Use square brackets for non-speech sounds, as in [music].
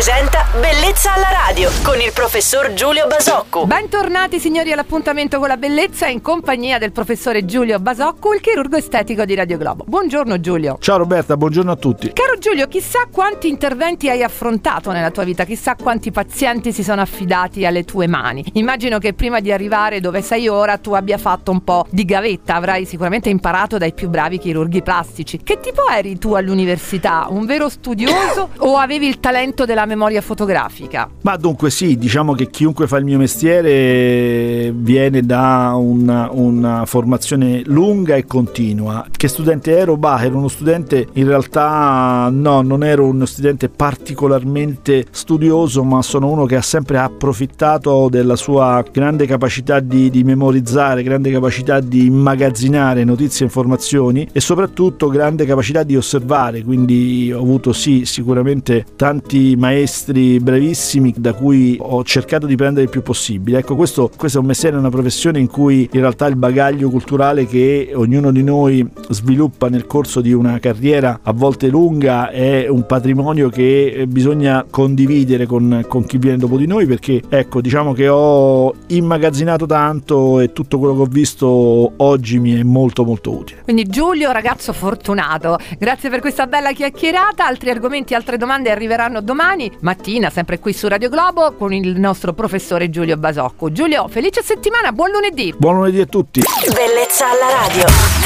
presenta Bellezza alla radio con il professor Giulio Basocco. Bentornati signori all'appuntamento con la bellezza in compagnia del professore Giulio Basocco, il chirurgo estetico di Radio Globo. Buongiorno Giulio. Ciao Roberta, buongiorno a tutti. Caro Giulio, chissà quanti interventi hai affrontato nella tua vita, chissà quanti pazienti si sono affidati alle tue mani. Immagino che prima di arrivare dove sei ora tu abbia fatto un po' di gavetta, avrai sicuramente imparato dai più bravi chirurghi plastici. Che tipo eri tu all'università? Un vero studioso [coughs] o avevi il talento della memoria fotografica? Ma dunque sì, diciamo che chiunque fa il mio mestiere viene da una, una formazione lunga e continua. Che studente ero? Bah, ero uno studente, in realtà no, non ero uno studente particolarmente studioso, ma sono uno che ha sempre approfittato della sua grande capacità di, di memorizzare, grande capacità di immagazzinare notizie e informazioni e soprattutto grande capacità di osservare, quindi ho avuto sì sicuramente tanti maestri bravissimi da cui ho cercato di prendere il più possibile. Ecco, questo, questo è un mestiere, una professione in cui in realtà il bagaglio culturale che ognuno di noi sviluppa nel corso di una carriera a volte lunga è un patrimonio che bisogna condividere con, con chi viene dopo di noi perché ecco diciamo che ho immagazzinato tanto e tutto quello che ho visto oggi mi è molto molto utile. Quindi Giulio, ragazzo fortunato, grazie per questa bella chiacchierata. Altri argomenti, altre domande arriveranno domani mattina, sempre qui su Radio Globo, con il nostro professore Giulio Basocco. Giulio, felice settimana, buon lunedì. Buon lunedì a tutti. Bellezza alla radio.